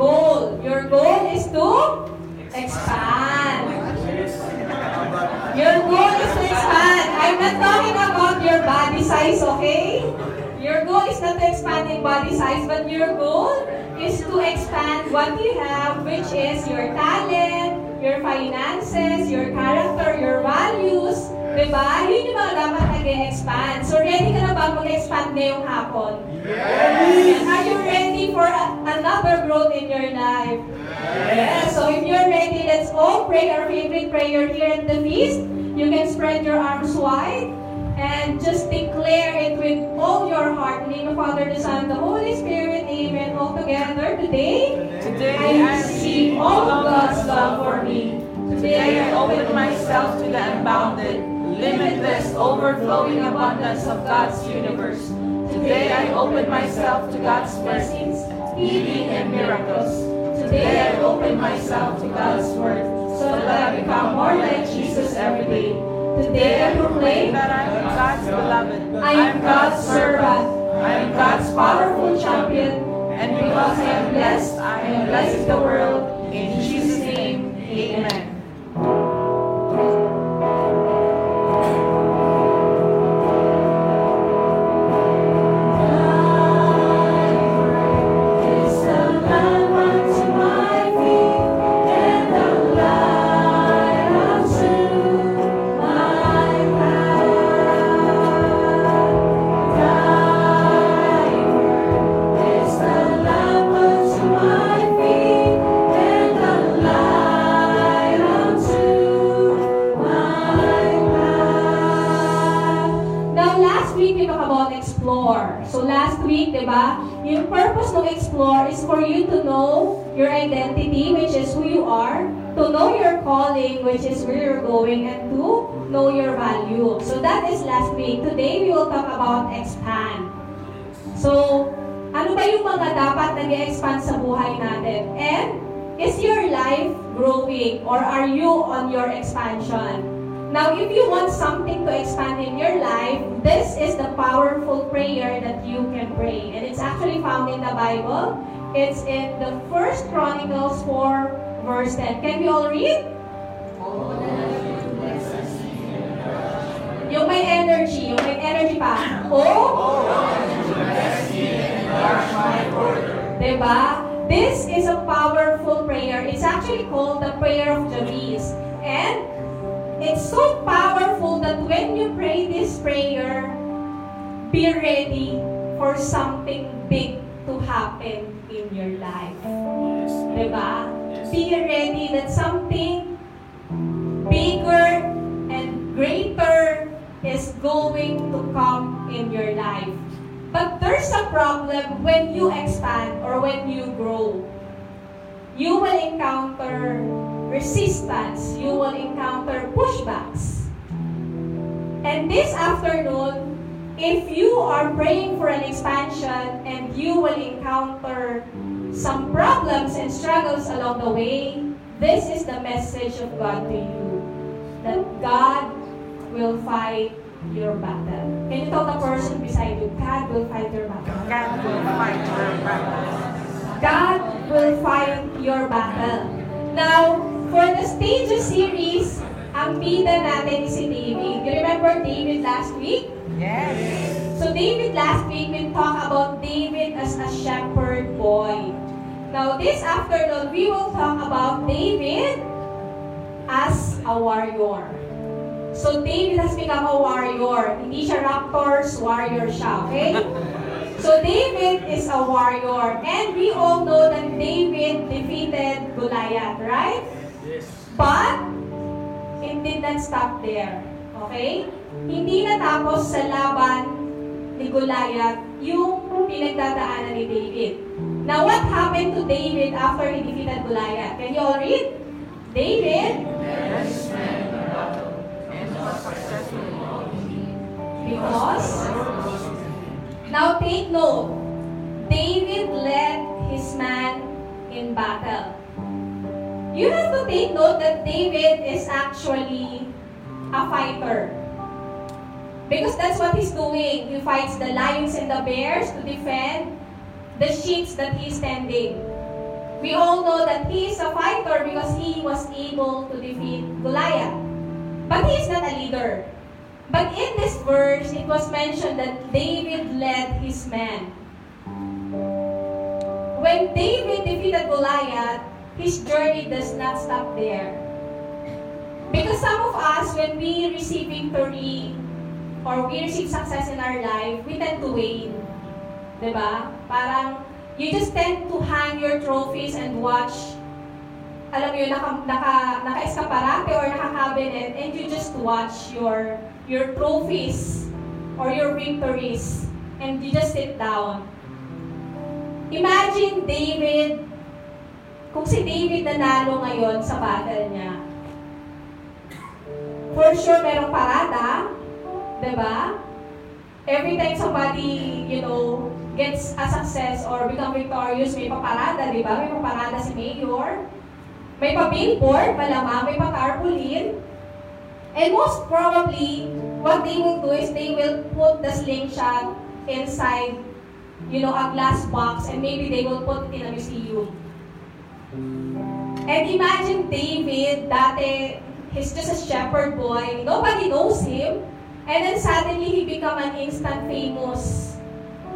goal. Your goal is to expand. Your goal is to expand. I'm not talking about your body size, okay? Your goal is not to expand in body size, but your goal is to expand what you have, which is your talent, your finances, your character, your values. Diba? Yun yung mga dapat nag-expand. So, ready ka na ba mag-expand ngayong hapon? Yes! Are you ready for another growth in your life? Yes! So, if you're ready, let's all pray our favorite prayer here at the feast. You can spread your arms wide and just declare it with all your heart. In the name of Father, the Son, the Holy Spirit. Amen. All together today. Today I receive all of God's love for me. Today I open myself to the unbounded, limitless, overflowing abundance of God's universe. Today I open myself to God's blessings, healing, and miracles. Today I open myself to God's word so that I become more like Jesus every day. Today I proclaim that I am God's beloved. I am God's servant. I am God's powerful champion. And because I am blessed, I am blessing the world. In Jesus' name, amen. Identity, which is who you are, to know your calling, which is where you're going, and to know your value. So, that is last week. Today, we will talk about expand. So, ano ba yung mga dapat nag expand sa buhay natin? And, is your life growing or are you on your expansion? Now, if you want something to expand in your life, this is the powerful prayer that you can pray. And it's actually found in the Bible. It's in the First Chronicles 4, verse 10. Can we all read? Yung may energy, yung may energy pa. Oh! Diba? This is a powerful prayer. It's actually called the prayer of Jabez. And it's so powerful that when you pray this prayer, be ready for something big to happen in your life. Diba? Be ready that something bigger and greater is going to come in your life. But there's a problem when you expand or when you grow. You will encounter resistance. You will encounter pushbacks. And this afternoon, if you are praying for an expansion and you will encounter some problems and struggles along the way, this is the message of God to you. That God will fight your battle. Can you tell the person beside you, God will fight your battle? God will fight your battle. God will fight your battle. Now, for the stages series, ang bida natin si David. You remember David last week? Yes. So David last week, we talked about David as a shepherd boy. Now this afternoon, we will talk about David as a warrior. So David has become a warrior. Hindi siya Raptors, warrior siya, okay? So David is a warrior. And we all know that David defeated Goliath, right? Yes. But, it did not stop there. Okay? Hindi natapos sa laban ni Goliath yung pinagdadaanan ni David. Now, what happened to David after he defeated Goliath? Can you all read? David, because... Now, take note. David led his man in battle. You have to take note that David is actually a fighter. Because that's what he's doing. He fights the lions and the bears to defend the sheep that he's tending. We all know that he is a fighter because he was able to defeat Goliath. But he is not a leader. But in this verse, it was mentioned that David led his men. When David defeated Goliath, his journey does not stop there. Because some of us, when we receive victory or we receive success in our life, we tend to wane. Diba? Parang, you just tend to hang your trophies and watch, alam mo yun, naka, naka, naka-escaparate or naka-cabinet, and you just watch your, your trophies or your victories, and you just sit down. Imagine David, kung si David nanalo ngayon sa battle niya, for sure merong parada, 'di ba? Every time somebody, you know, gets a success or become victorious, may paparada, di ba? May paparada si Mayor. May pa-billboard, malamang, may pa-tarpaulin. And most probably, what they will do is they will put the slingshot inside, you know, a glass box and maybe they will put it in a museum. And imagine David, dati, he's just a shepherd boy. Nobody knows him. And then suddenly, he become an instant famous.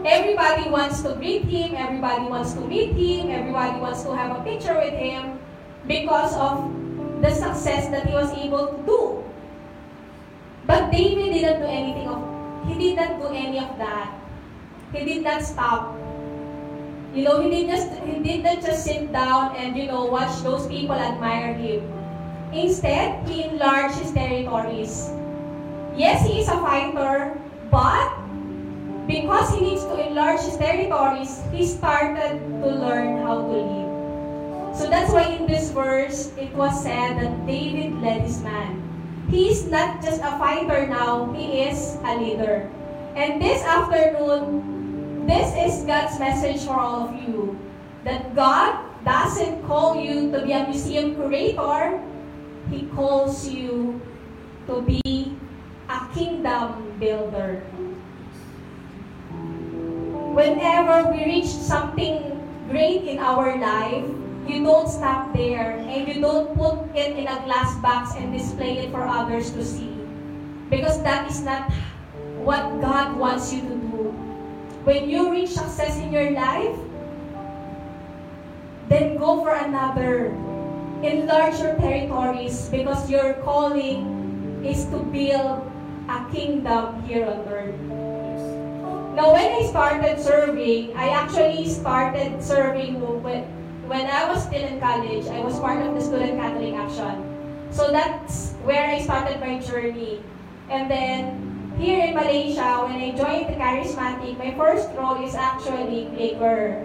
Everybody wants to greet him. Everybody wants to meet him. Everybody wants to have a picture with him because of the success that he was able to do. But David didn't do anything of, he did not do any of that. He did not stop. You know, he did just he did not just sit down and you know watch those people admire him. Instead, he enlarged his territories. Yes, he is a fighter, but because he needs to enlarge his territories, he started to learn how to lead. So that's why in this verse, it was said that David led his man. He is not just a fighter now, he is a leader. And this afternoon, this is God's message for all of you. That God doesn't call you to be a museum curator, He calls you to be a kingdom builder. Whenever we reach something great in our life, you don't stop there and you don't put it in a glass box and display it for others to see. Because that is not what God wants you to do. When you reach success in your life, then go for another. Enlarge your territories because your calling is to build a kingdom here on earth. Now, when I started serving, I actually started serving when, when I was still in college. I was part of the Student Catholic Action. So that's where I started my journey. And then, here in Malaysia, when I joined the Charismatic, my first role is actually Quaker.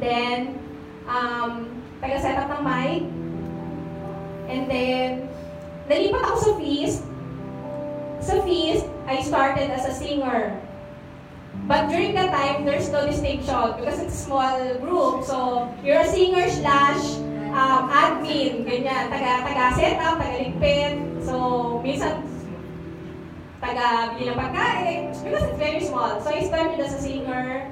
Then, um, taga-set up ng mic. And then, nalipat ako sa feast. Sa feast, I started as a singer. But during that time, there's no distinction because it's a small group. So, you're a singer slash um, admin, ganyan. Taga, taga set up, taga ligpit. So, minsan, taga bili ng pagkain because it's very small. So, I started as a singer.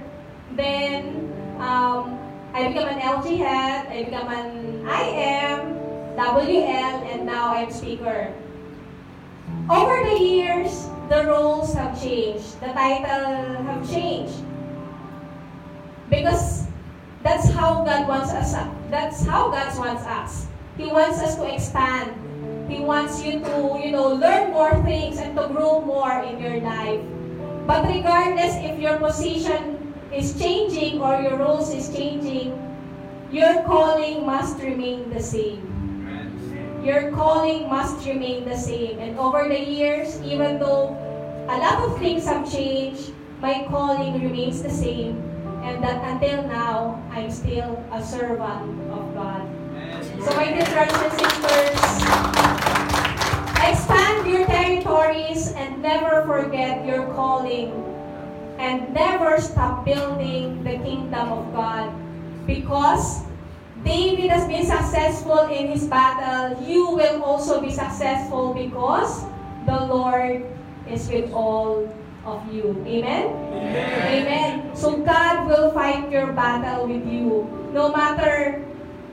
Then, um, I become an LG head, I become an IM, WL, and now I'm speaker. Over the years, the roles have changed. The title have changed. Because that's how God wants us. That's how God wants us. He wants us to expand. He wants you to, you know, learn more things and to grow more in your life. But regardless if your position is changing or your roles is changing, your calling must remain the same. Your calling must remain the same. And over the years, even though a lot of things have changed, my calling remains the same. And that until now, I'm still a servant of God. So my dear brothers and sisters, expand your territories and never forget your calling. And never stop building the kingdom of God. Because David has been successful in his battle, you will also be successful because the Lord is with all of you. Amen? Amen. Amen. So God will fight your battle with you. No matter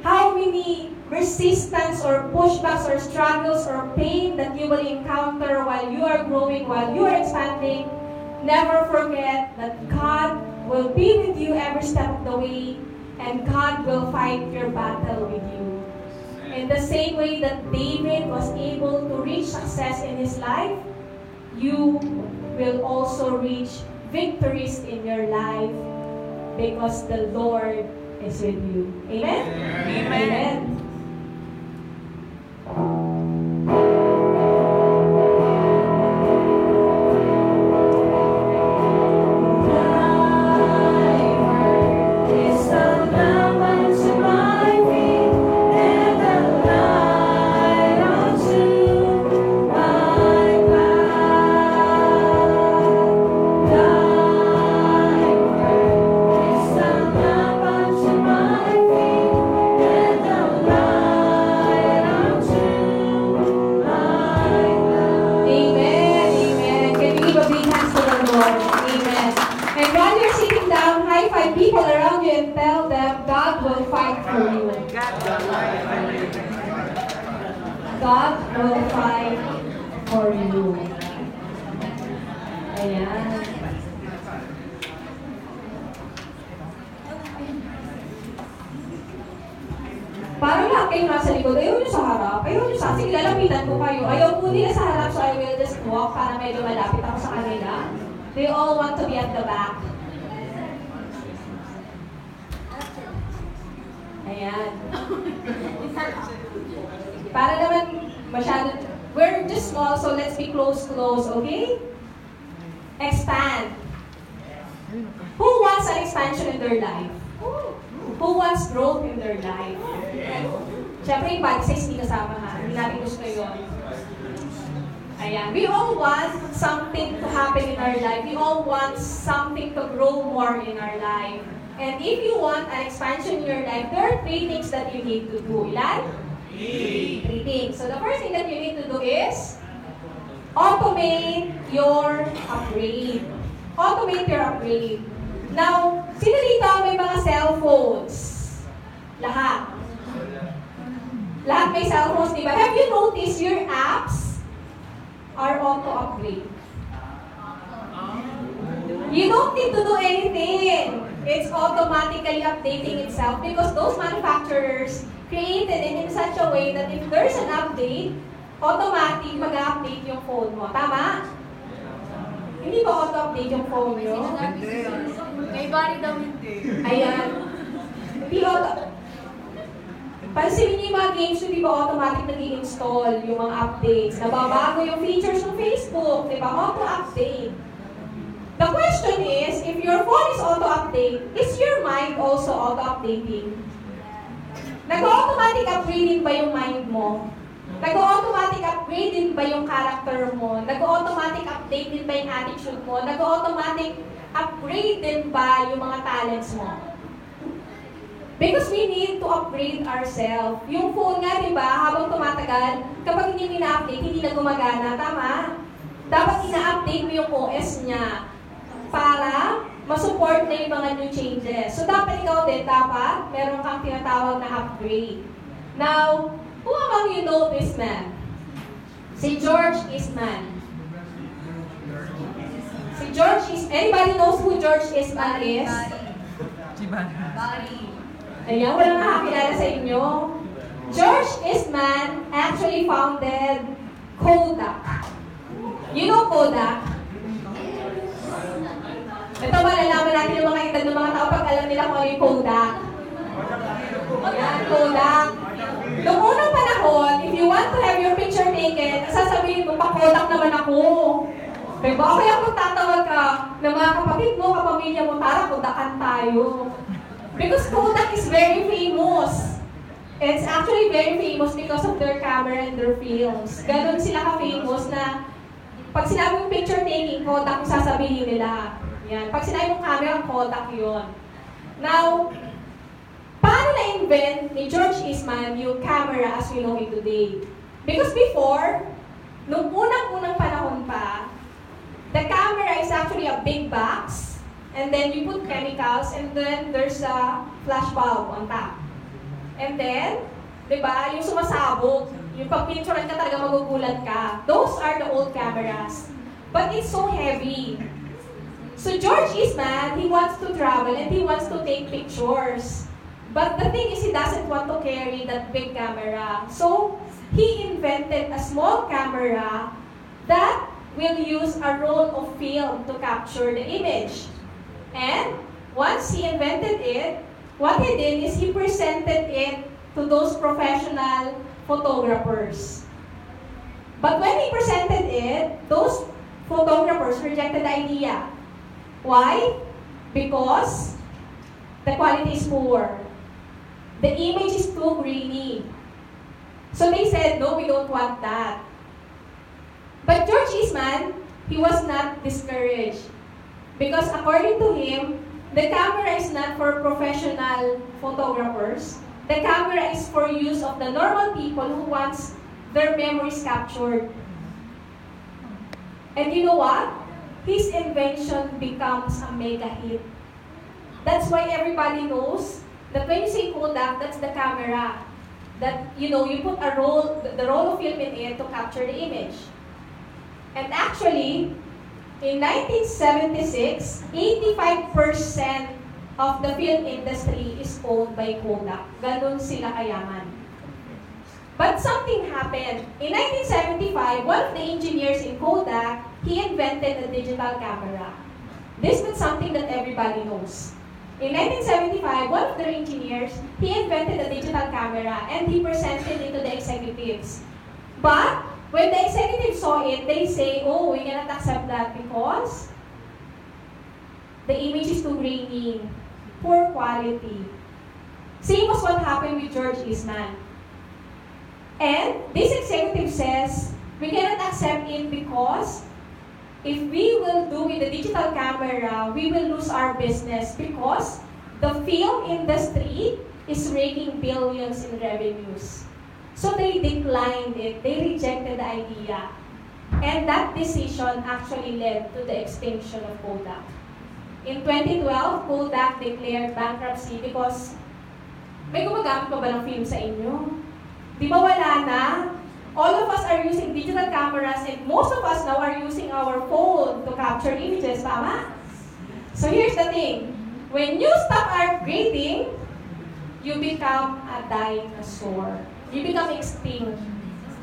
how many resistance or pushbacks or struggles or pain that you will encounter while you are growing, while you are expanding, never forget that God will be with you every step of the way and God will fight your battle with you. In the same way that David was able to reach success in his life, you will also reach victories in your life because the Lord is with you. Amen? Amen. Is our life. We all want something to grow more in our life. And if you want an expansion in your life, there are three things that you need to do. Ilan? Three things. So the first thing that you need to do is automate your upgrade. Automate your upgrade. Now, sino dito may mga cellphones? Lahat. Lahat may cellphones, di ba? Have you noticed your apps are auto-upgrade? You don't need to do anything. It's automatically updating itself because those manufacturers created it in such a way that if there's an update, automatic mag-update yung phone mo. Tama? Hindi ba auto-update yung phone nyo? May body daw hindi. Ayan. Hindi auto... Pansinin niyo yung mga games, hindi ba automatic nag install yung mga updates? Nababago yung features ng Facebook, di ba? Auto-update. The question is, if your phone is auto-update, is your mind also auto-updating? Nag-automatic upgrading ba yung mind mo? Nag-automatic upgrade din ba yung character mo? Nag-automatic update din ba yung attitude mo? Nag-automatic upgrade din ba yung mga talents mo? Because we need to upgrade ourselves. Yung phone nga, di ba, habang tumatagal, kapag hindi ina-update, hindi na gumagana. Tama? Dapat ina-update mo yung OS niya para masupport na yung mga new changes. So, dapat ikaw din, dapat meron kang tinatawag na upgrade. Now, who among you know this man? Si George Eastman. Si George is, anybody knows who George Eastman is? Body. Ayan, wala nakakilala sa inyo. George Eastman actually founded Kodak. You know Kodak? Ito malalaman edad ng mga tao pag alam nila kung ano yung Kodak. Ayan, Kodak. Noong unang panahon, if you want to have your picture taken, sasabihin mo, pa-Kodak naman ako. Diba? Kaya kung tatawag ka ng mga kapatid mo, kapamilya mo, tara, Kodakan tayo. Because Kodak is very famous. It's actually very famous because of their camera and their films. Ganon sila ka-famous na pag sinabi mong picture taking, Kodak yung sasabihin nila. Yan. Pag sinabi mong camera, Kodak yun. Now, paano na-invent ni George Eastman yung camera as we know it today? Because before, nung unang-unang panahon pa, the camera is actually a big box, and then you put chemicals, and then there's a flash bulb on top. And then, di ba, yung sumasabog, yung pag pinicturean ka talaga magugulat ka. Those are the old cameras. But it's so heavy. So George Eastman, he wants to travel and he wants to take pictures. But the thing is, he doesn't want to carry that big camera. So, he invented a small camera that will use a roll of film to capture the image. And once he invented it, what he did is he presented it to those professional photographers. But when he presented it, those photographers rejected the idea. Why? Because the quality is poor. The image is too grainy. So they said, no, we don't want that. But George Eastman, he was not discouraged. Because according to him, the camera is not for professional photographers. The camera is for use of the normal people who wants their memories captured. And you know what? His invention becomes a mega hit. That's why everybody knows that when you say Kodak, that's the camera. That, you know, you put a roll, the roll of film in it to capture the image. And actually, in 1976, 85% of the film industry is owned by Kodak. Ganon sila kayaman. But something happened. In 1975, one of the engineers in Kodak, he invented a digital camera. This is something that everybody knows. In 1975, one of their engineers, he invented a digital camera and he presented it to the executives. But when the executives saw it, they say, oh, we cannot accept that because the image is too grainy, poor quality. Same as what happened with George Eastman. And this executive says, we cannot accept it because if we will do with the digital camera, we will lose our business because the film industry is raking billions in revenues. So they declined it. They rejected the idea. And that decision actually led to the extinction of Kodak. In 2012, Kodak declared bankruptcy because may gumagamit pa ba ng film sa inyo? Di ba wala na? All of us are using digital cameras and most of us now are using our phone to capture images, tama? So here's the thing. When you stop upgrading, you become a dinosaur. You become extinct.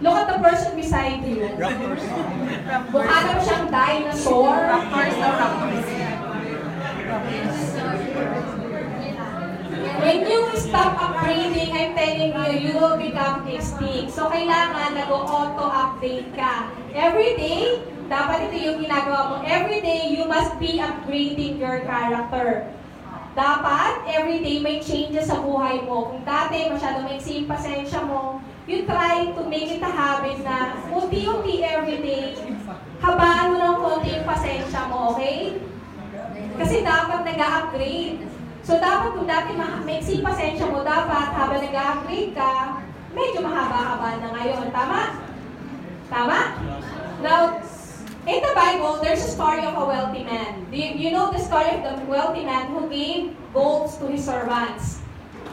Look at the person beside you. Mukha na siyang dinosaur? Raptors na raptors. When you stop upgrading, I'm telling you, you will become extinct. So, kailangan nag-auto-update ka. Every day, dapat ito yung ginagawa mo. Every day, you must be upgrading your character. Dapat, every day, may changes sa buhay mo. Kung dati, masyado may yung pasensya mo, you try to make it a habit na unti-unti every day, habaan mo ng konti yung pasensya mo, okay? Kasi dapat nag-upgrade. So, dapat kung dati ma- maiksi pasensya mo, dapat habang nag-upgrade ka, medyo mahaba-haba na ngayon. Tama? Tama? Now, in the Bible, there's a story of a wealthy man. Do you, you know the story of the wealthy man who gave golds to his servants?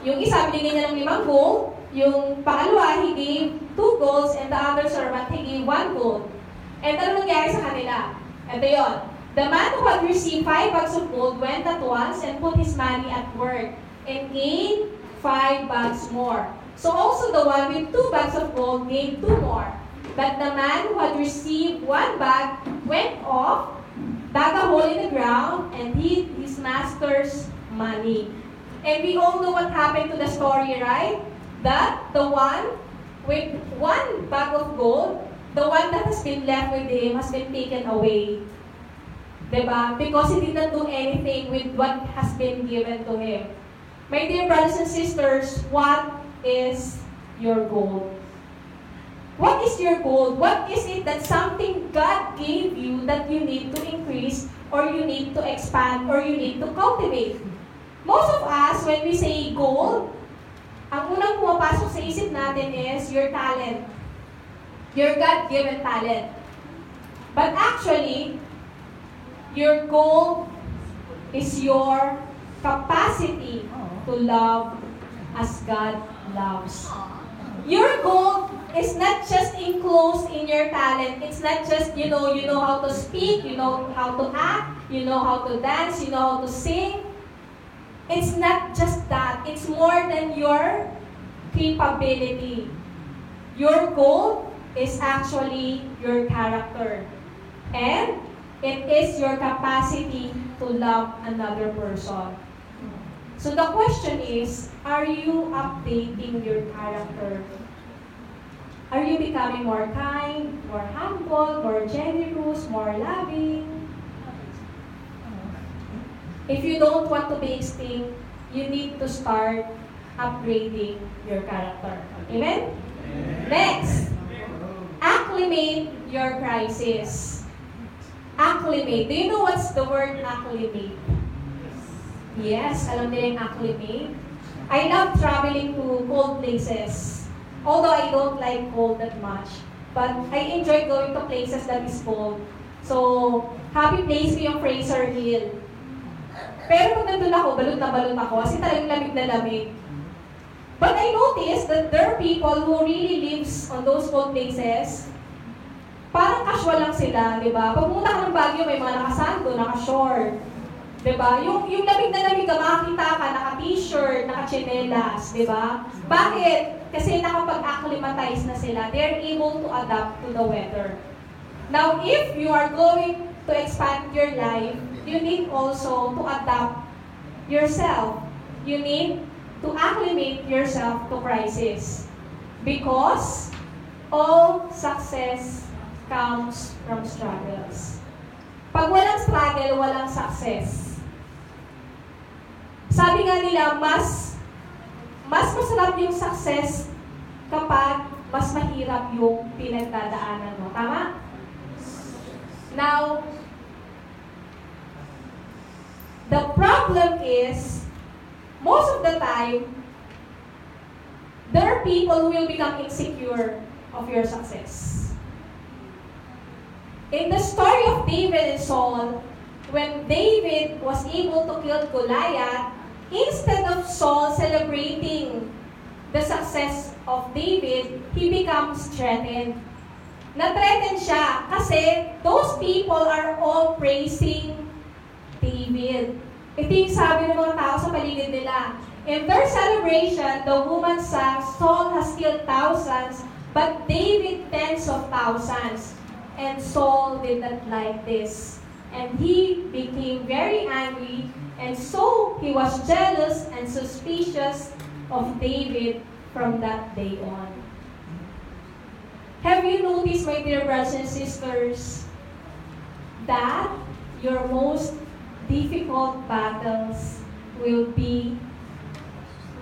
Yung isa, binigyan niya ng limang gold. Yung pangalawa, he gave two golds, and the other servant, he gave one gold. And ano nangyari sa kanila? Ito yon. The man who had received five bags of gold went at once and put his money at work and gained five bags more. So also the one with two bags of gold gained two more. But the man who had received one bag went off, dug a hole in the ground, and hid his master's money. And we all know what happened to the story, right? That the one with one bag of gold, the one that has been left with him has been taken away. Diba? Because he did not do anything with what has been given to him. My dear brothers and sisters, what is your goal? What is your goal? What is it that something God gave you that you need to increase or you need to expand or you need to cultivate? Most of us, when we say goal, ang unang pumapasok sa isip natin is your talent. Your God-given talent. But actually, your goal is your capacity to love as God loves. Your goal is not just enclosed in your talent. It's not just, you know, you know how to speak, you know how to act, you know how to dance, you know how to sing. It's not just that. It's more than your capability. Your goal is actually your character. And it is your capacity to love another person. So the question is, are you updating your character? Are you becoming more kind, more humble, more generous, more loving? If you don't want to be extinct, you need to start upgrading your character. Amen? Next, acclimate your crisis. Acclimate. Do you know what's the word acclimate? Yes, alam nila yung acclimate. I love traveling to cold places. Although I don't like cold that much. But I enjoy going to places that is cold. So, happy place ko yung Fraser Hill. Pero pag nandun ako, balot na balot ako. Kasi talagang lamig na lamig. But I noticed that there are people who really lives on those cold places. Parang casual lang sila, di ba? Pag pumunta ka ng Baguio, may mga nakasando, naka-short. Di ba? Yung, yung lamig na lamig ka, makakita ka, naka-t-shirt, naka-chinelas, di ba? Bakit? Kasi nakapag-acclimatize na sila. They're able to adapt to the weather. Now, if you are going to expand your life, you need also to adapt yourself. You need to acclimate yourself to crisis. Because all success comes from struggles. Pag walang struggle, walang success. Sabi nga nila, mas mas masarap yung success kapag mas mahirap yung pinagdadaanan mo. Tama? Now, the problem is, most of the time, there are people who will become insecure of your success. In the story of David and Saul, when David was able to kill Goliath, instead of Saul celebrating the success of David, he becomes threatened. Na-threaten siya kasi those people are all praising David. Ito yung sabi ng mga tao sa paligid nila. In their celebration, the woman sang, Saul has killed thousands, but David tens of thousands. And Saul did not like this. And he became very angry, and so he was jealous and suspicious of David from that day on. Have you noticed, my dear brothers and sisters, that your most difficult battles will be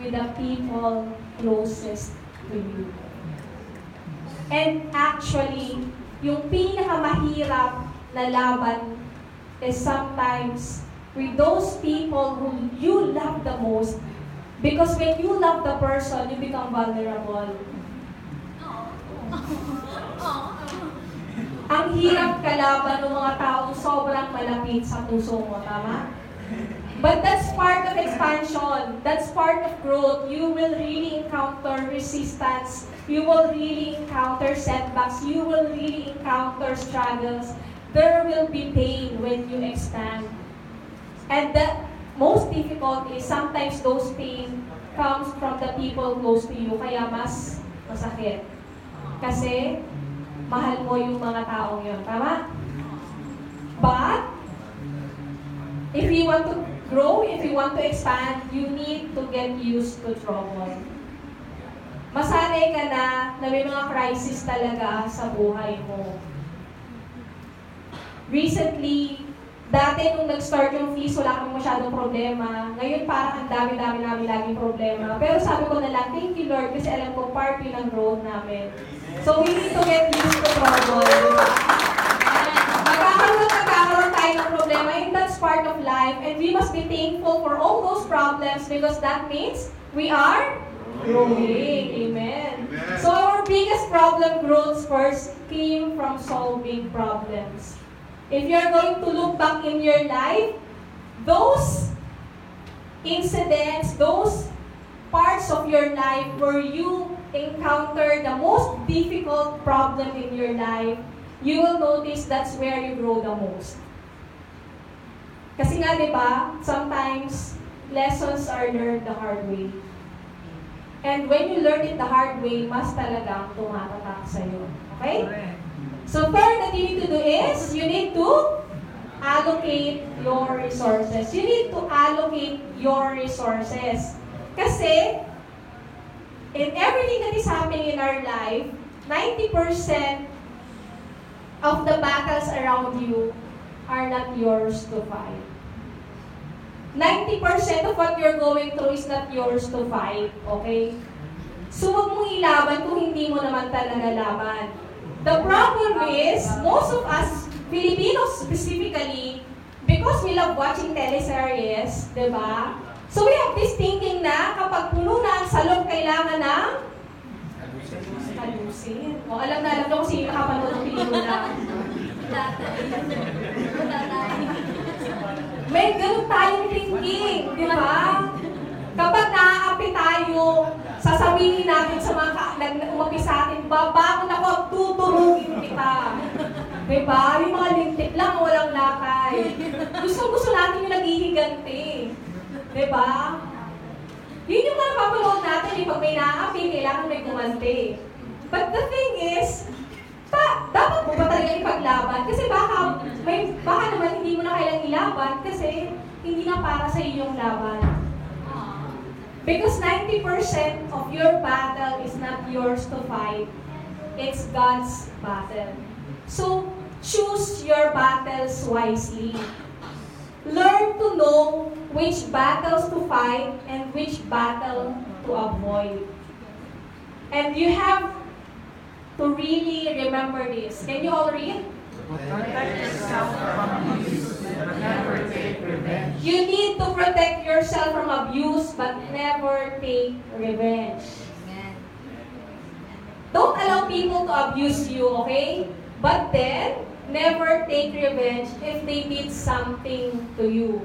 with the people closest to you. And actually, yung pinakamahirap na laban is sometimes with those people whom you love the most. Because when you love the person, you become vulnerable. Ang hirap kalaban ng mga taong sobrang malapit sa puso mo, tama? But that's part of expansion. That's part of growth. You will really encounter resistance. You will really encounter setbacks. You will really encounter struggles. There will be pain when you expand. And the most difficult is sometimes those pain comes from the people close to you. Kaya mas masakit. Kasi mahal mo yung mga taong yun. Tama? But, if you want to grow, if you want to expand, you need to get used to trouble. Masanay ka na na may mga crisis talaga sa buhay mo. Recently, dati nung nag-start yung fees, wala kami masyadong problema. Ngayon parang ang dami-dami namin laging problema. Pero sabi ko na lang, thank you Lord, kasi alam ko part yun ng growth namin. So we need to get used to trouble. Magkakaroon magkakaroon tayo ng problema and that's part of life and we must be thankful for all those problems because that means we are growing. Amen. So our biggest problem growth first came from solving problems. If you're going to look back in your life, those incidents, those parts of your life where you encounter the most difficult problem in your life, you will notice that's where you grow the most. Kasi nga, di ba, sometimes lessons are learned the hard way. And when you learn it the hard way, mas talagang tumatatak sa'yo. Okay? So third that you need to do is, you need to allocate your resources. You need to allocate your resources. Kasi, in everything that is happening in our life, 90% of the battles around you are not yours to fight. 90% of what you're going through is not yours to fight, okay? So, huwag mong ilaban kung hindi mo naman talaga laban. The problem is, most of us, Filipinos specifically, because we love watching teleseries, di ba? So we have this thinking na kapag puno na ang salon, kailangan ng halusin. O, alam na alam kung sino nakapanood ng pelikula. May ganun tayong thinking, di ba? Kapag naaapi tayo, sasabihin natin sa mga ka- nag umapi sa atin, babangon ako, tuturugin kita. Di ba? Yung mga lintik lang, walang lakay. Gusto gusto natin yung naghihiganti. Di ba? Yun yung mga papanood natin, eh, pag may naaapi, kailangan may gumanti. But the thing is, pa, dapat mo ba talaga ipaglaban? Kasi baka, may, baka naman hindi mo na kailang ilaban kasi hindi na para sa iyo yung laban. Because 90% of your battle is not yours to fight. It's God's battle. So, choose your battles wisely. Learn to know which battles to fight and which battle to avoid. And you have to really remember this. Can you all read? Protect yourself from abuse. Never take revenge. You need to protect yourself from abuse but never take revenge. Don't allow people to abuse you, okay? But then, never take revenge if they did something to you.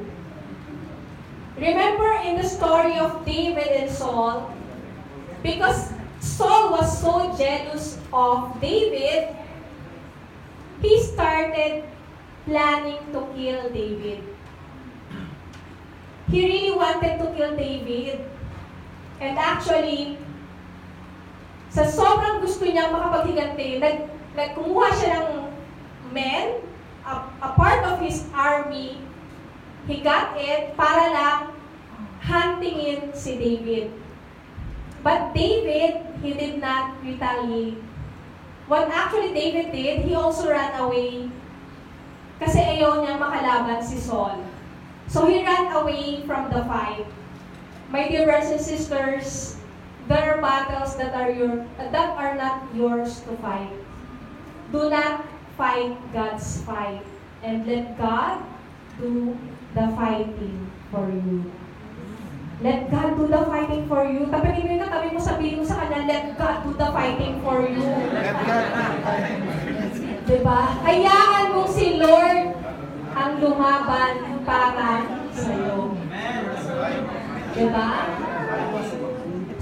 Remember in the story of David and Saul, because Saul was so jealous of David, he started planning to kill David. He really wanted to kill David. And actually, sa sobrang gusto niya makapaghiganti, nag, nagkumuha siya ng men, a, a part of his army, he got it para lang huntingin si David. But David, he did not retaliate. What actually David did, he also ran away kasi ayaw niya makalaban si Saul. So he ran away from the fight. My dear brothers and sisters, there are battles that are your that are not yours to fight. Do not fight God's fight and let God do the fighting for you. Let God do the fighting for you. Tabi mo na, tabi mo sabihin mo sa kanya, let God do the fighting for you. Diba? Hayaan mo si Lord ang lumaban para sa'yo. Diba?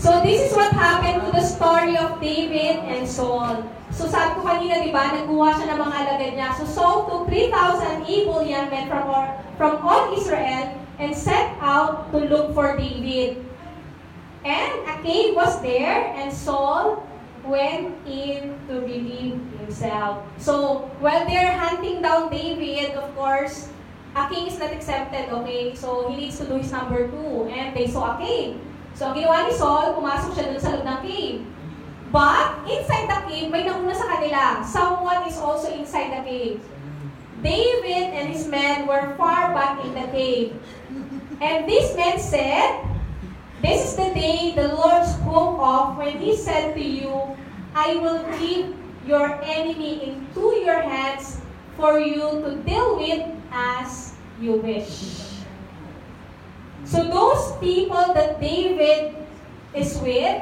So this is what happened to the story of David and Saul. So sabi ko kanina, di ba, nagkuha siya ng mga alagad niya. So Saul took 3,000 able young men from, from all Israel and set out to look for David. And a cave was there, and Saul went in to relieve himself. So, while they're hunting down David, of course, a king is not accepted, okay? So, he needs to do his number two. And they saw a cave. So, ang ginawa ni Saul, pumasok siya dun sa loob ng cave. But, inside the cave, may nauna sa kanila. Someone is also inside the cave. David and his men were far back in the cave. And these men said, This is the day the Lord spoke of when He said to you, I will give your enemy into your hands for you to deal with as you wish. So those people that David is with,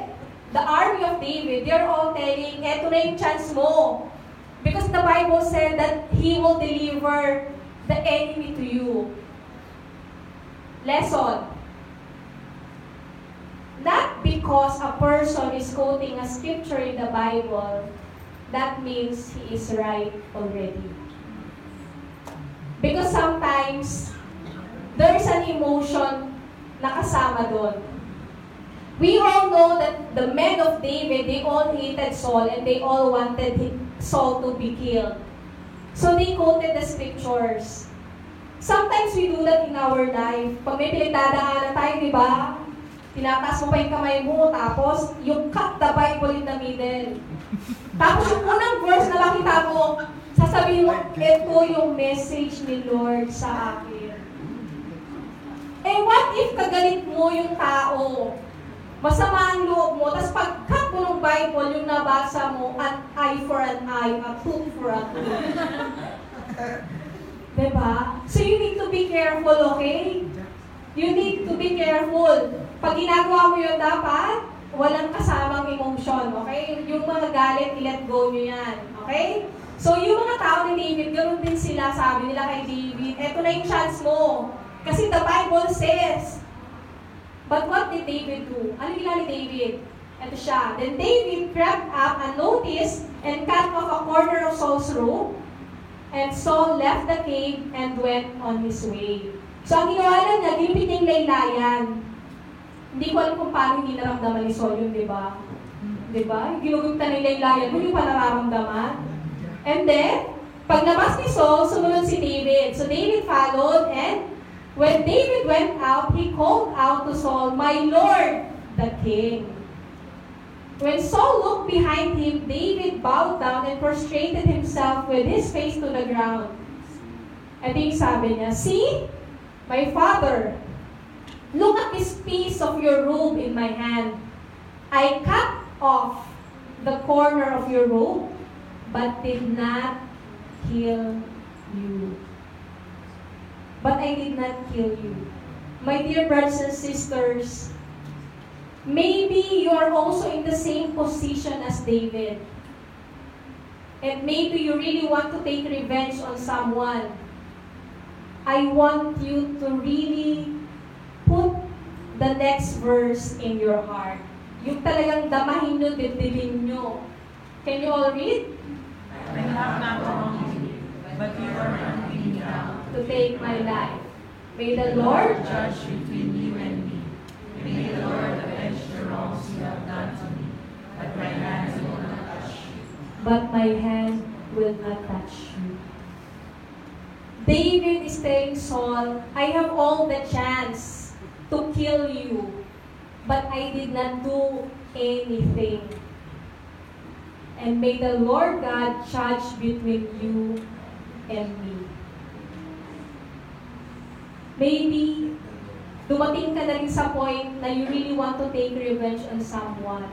the army of David, they're all telling, eto na yung chance mo. Because the Bible said that He will deliver the enemy to you. Lesson. Not because a person is quoting a scripture in the Bible, that means he is right already. Because sometimes, there's an emotion na kasama doon. We all know that the men of David, they all hated Saul and they all wanted Saul to be killed. So they quoted the scriptures. Sometimes we do that in our life. Pag may pinagdadaanan tayo, di ba? Tinataas mo pa yung kamay mo, tapos yung cut the Bible in the middle. Tapos yung unang verse na makita mo, sasabihin mo, ito yung message ni Lord sa akin. Eh, what if kagalit mo yung tao? Masama ang loob mo, tapos pag-cut mo ng Bible, yung nabasa mo, an eye for an eye, a tooth for a tooth. Diba? So you need to be careful, okay? You need to be careful. Pag ginagawa mo yun, dapat walang kasamang emotion, okay? Yung mga galit, i-let go nyo yan, okay? So yung mga tao ni David, ganoon din sila, sabi nila kay David, eto na yung chance mo. Kasi the Bible says, But what did David do? Ano ginawa ni David? Ito siya. Then David crept up and noticed and cut off a corner of Saul's robe. And Saul left the cave and went on his way. So ang ginawa lang niya, ginipit niya yung laylayan. Hindi ko alam kung paano hindi naramdaman ni Saul yun, di ba? Di ba? Yung Ginugugtan ng laylayan, hindi pa nararamdaman. And then, pag nabas ni Saul, sumunod si David. So David followed and when David went out, he called out to Saul, My Lord, the king. When Saul looked behind him, David bowed down and prostrated himself with his face to the ground. And yung sabi niya, See, my father, look at this piece of your robe in my hand. I cut off the corner of your robe, but did not kill you. But I did not kill you. My dear brothers and sisters, maybe you are also in the same position as David. and maybe you really want to take revenge on someone, I want you to really put the next verse in your heart. Yung talagang damahin nyo, dibdibin nyo. Can you all read? I have not wronged you, but you are me down. To take my life. May the Lord judge between you and me. May the Lord avenge the wrongs you have done to me, but my hands will not touch you. but my hand will not touch you. David is telling Saul, I have all the chance to kill you, but I did not do anything. And may the Lord God judge between you and me. Maybe dumating ka na rin sa point na you really want to take revenge on someone.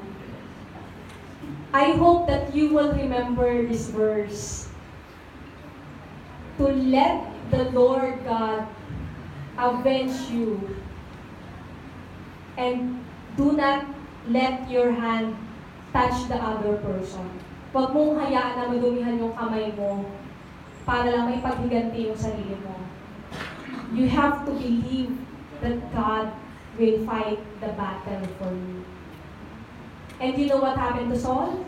I hope that you will remember this verse. To let the Lord God avenge you. And do not let your hand touch the other person. Huwag mong hayaan na madumihan yung kamay mo para lang may paghiganti yung sarili mo. You have to believe that God will fight the battle for you. And you know what happened to Saul?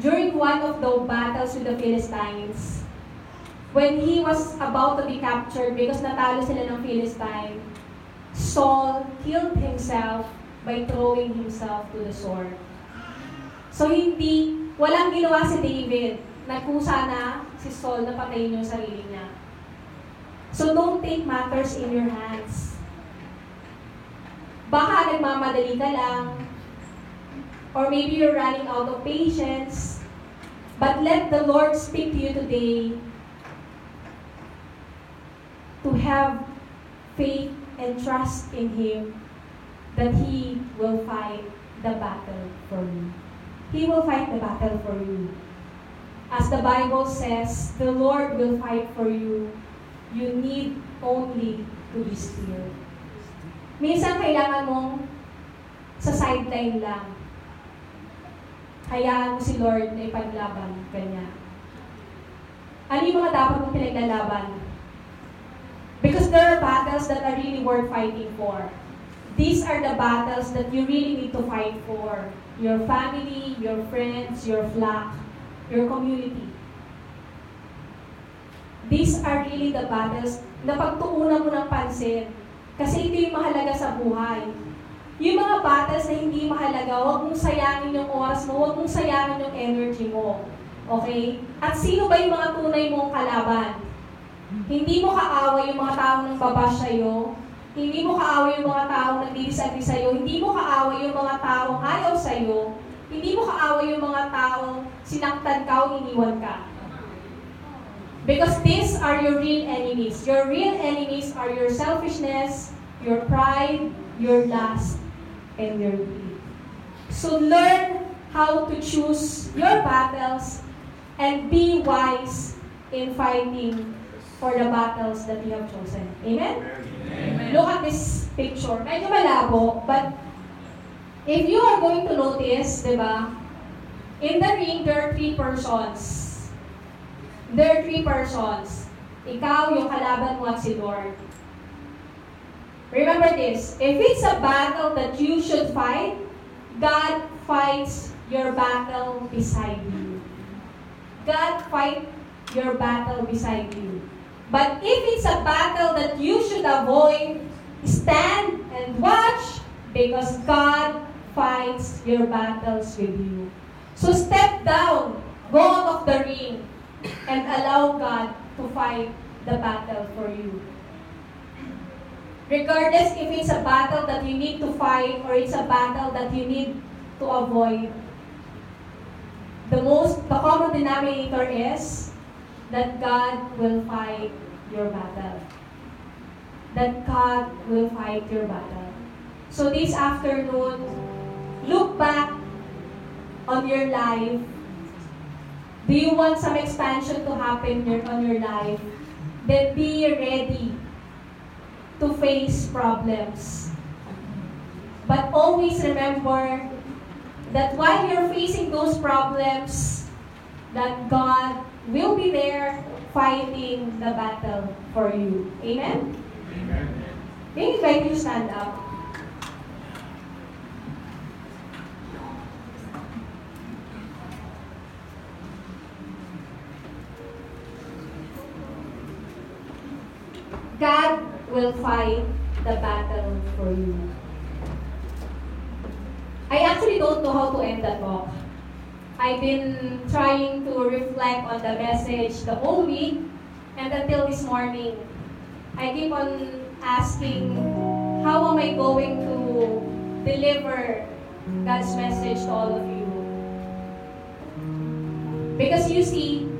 During one of the battles with the Philistines, when he was about to be captured because natalo sila ng Philistine, Saul killed himself by throwing himself to the sword. So hindi, walang ginawa si David. Nagkusa na si Saul na patayin yung sarili niya. So don't take matters in your hands. Baka nagmamadali ka lang, or maybe you're running out of patience. But let the Lord speak to you today to have faith and trust in Him that He will fight the battle for you. He will fight the battle for you. As the Bible says, the Lord will fight for you. You need only to be still. Minsan kailangan mong sa sideline lang hayaan mo si Lord na ipaglaban kanya. Ano yung mga dapat mong pinaglalaban? Because there are battles that are really worth fighting for. These are the battles that you really need to fight for. Your family, your friends, your flock, your community. These are really the battles na pagtuunan mo ng pansin. Kasi ito yung mahalaga sa buhay. Yung mga battles na hindi mahalaga, huwag mong sayangin yung oras mo, huwag mong sayangin yung energy mo. Okay? At sino ba yung mga tunay mong kalaban? Hindi mo kaaway yung mga taong nang babash sa'yo. Hindi mo kaaway yung mga taong nagdidisagree sa'yo. Hindi mo kaaway yung mga taong ayaw sa'yo. Hindi mo kaaway yung mga taong sinaktan ka o iniwan ka. Because these are your real enemies. Your real enemies are your selfishness, your pride, your lust, and your greed. So learn how to choose your battles and be wise in fighting for the battles that you have chosen. Amen? Look at this picture. Medyo malabo, but if you are going to notice, di ba, in the ring, there are three persons. There are three persons. Ikaw, yung kalaban mo at si Lord. Remember this, if it's a battle that you should fight, God fights your battle beside you. God fight your battle beside you. But if it's a battle that you should avoid, stand and watch because God fights your battles with you. So step down, go out of the ring, and allow God to fight the battle for you. Regardless if it's a battle that you need to fight or it's a battle that you need to avoid, the most, the common denominator is that God will fight your battle. That God will fight your battle. So this afternoon, look back on your life. Do you want some expansion to happen your, on your life? Then be ready to face problems. But always remember that while you're facing those problems, that God will be there fighting the battle for you. Amen? I invite you to stand up. God will fight the battle for you. I actually don't know how to end that talk. I've been trying to reflect on the message the whole week and until this morning. I keep on asking, how am I going to deliver God's message to all of you? Because you see,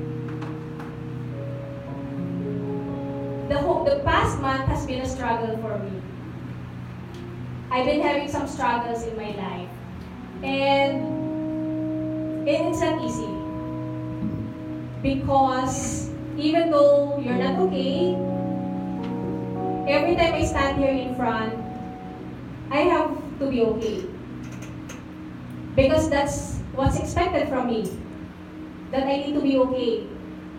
the whole, the past month has been a struggle for me. I've been having some struggles in my life. And it's not easy. Because even though you're not okay, every time I stand here in front, I have to be okay. Because that's what's expected from me. That I need to be okay.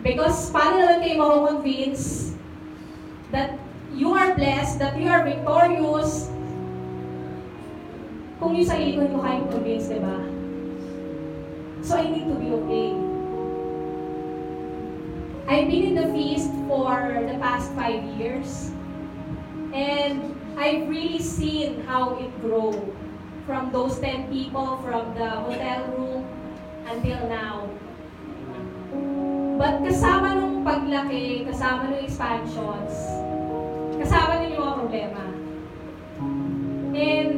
Because paano naman kayo mako-convince that you are blessed, that you are victorious, kung yung sarili ko hindi ko kayang convince, di ba? So I need to be okay. I've been in the feast for the past five years. And I've really seen how it grow from those 10 people from the hotel room until now. But kasama nung paglaki, kasama nung expansions, kasama din yung mga problema. And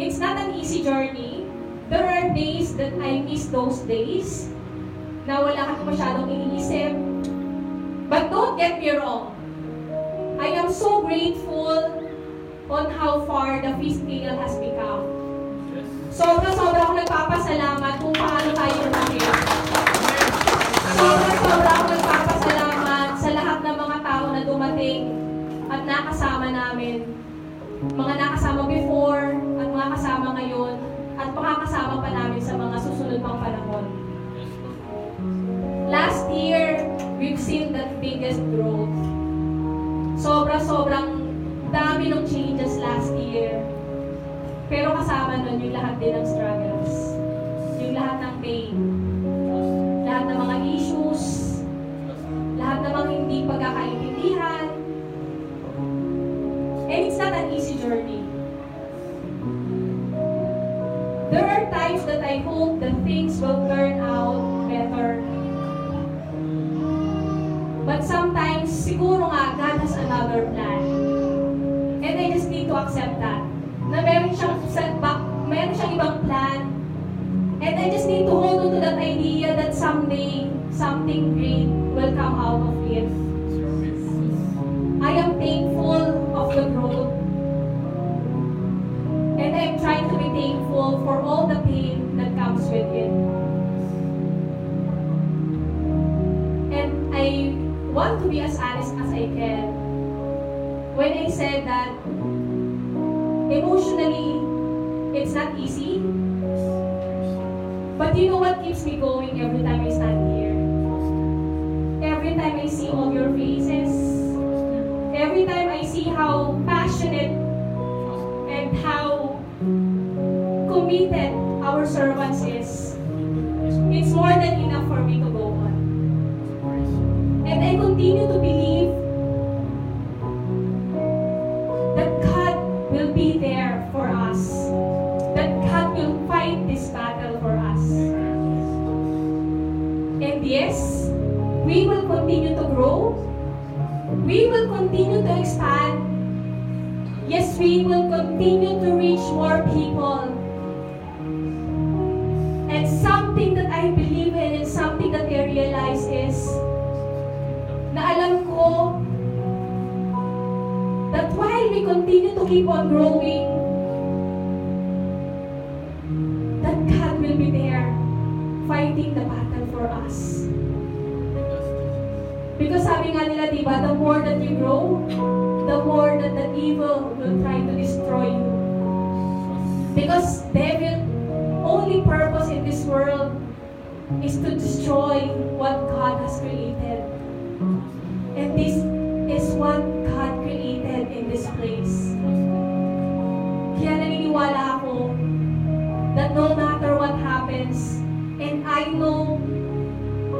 it's not an easy journey. There are days that I miss those days na wala ka masyadong iniisip. But don't get me wrong. I am so grateful on how far the feast meal has become. Sobra-sobra ako nagpapasalamat kung paano tayo lumaki. Sobra-sobra ako nagpapasalamat sa lahat ng mga tao na dumating at nakasama namin. Mga nakasama before at mga kasama ngayon at makakasama pa namin sa mga susunod pang panahon. Last year, we've seen the biggest growth. Sobra-sobrang dami ng changes last year. Pero kasama nun yung lahat din ng struggles. Yung lahat ng pain. Lahat ng mga issues. Lahat ng mga hindi pagkakaintindihan. And it's not an easy journey. There are times that I hope that things will turn out better. But sometimes, siguro nga, God has another plan. And I just need to accept that. Na meron siyang setback, meron siyang ibang plan. And I just need to hold on to that idea that someday, something great will come out of it. Said that emotionally, it's not easy. But you know what keeps me going every time on growing, that God will be there fighting the battle for us. Because sabi nga nila, di ba, the more that you grow, the more that the evil will try to destroy you. Because devil only purpose in this world is to destroy what God has created. no matter what happens. And I know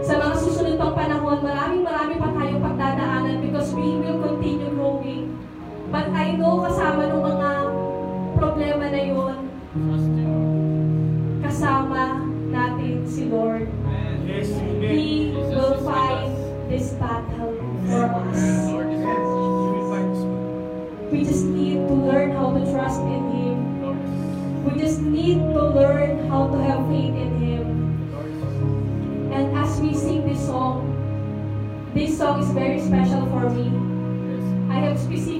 sa mga susunod pang panahon, maraming marami pa tayong pagdadaanan because we will continue growing. But I know kasama nung learn how to have faith in Him. And as we sing this song, this song is very special for me. I have specific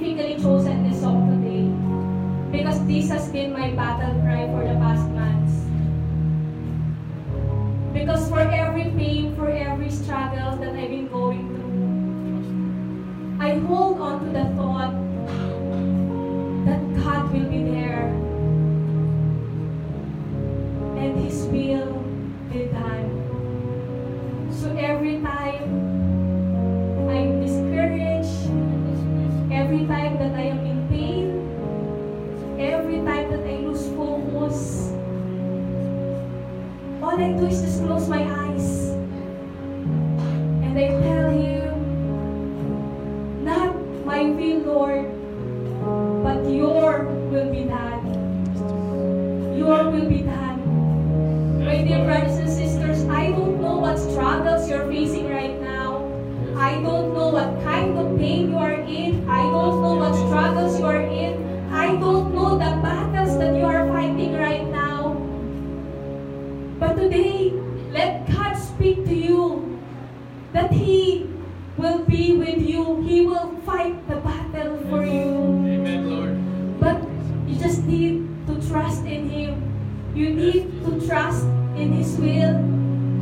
You need to trust in His will.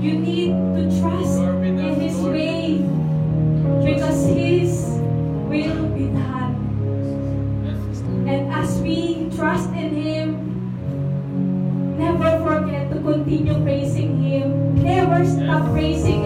You need to trust in His way. Because His will be done. And as we trust in Him, never forget to continue praising Him. Never stop praising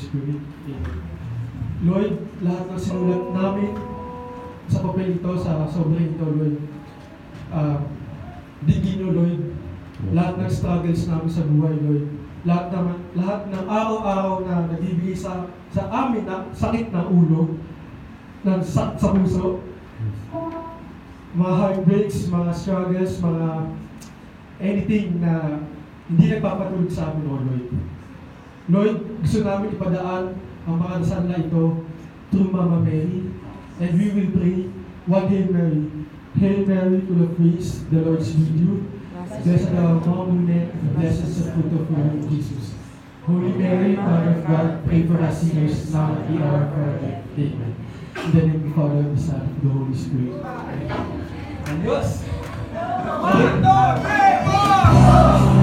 Spirit. Lord, lahat ng sinulat namin sa papel ito, sa sobrang ito, Lord, ah, digin nyo, Lord, lahat ng struggles namin sa buhay, Lord. Lahat naman, lahat ng araw-araw na nagbibigay sa sa amin na sakit ng ulo, ng sa, sa puso, mga heartbreaks, mga struggles, mga anything na hindi nagpapatulog sa amin, Lord. Lord, gusto namin ipadaan ang mga dasal na ito through Mama Mary. And we will pray one Hail Mary. Hail Mary, full of grace, the Lord is with you. Blessed are among women, and blessed is the fruit of your womb, Jesus. Holy Mary, Mother of God, pray for us sinners now and the our death. Amen. In the name of the Father, the Son, and the Holy Spirit. Adios! Sige lang ulit. Salamat.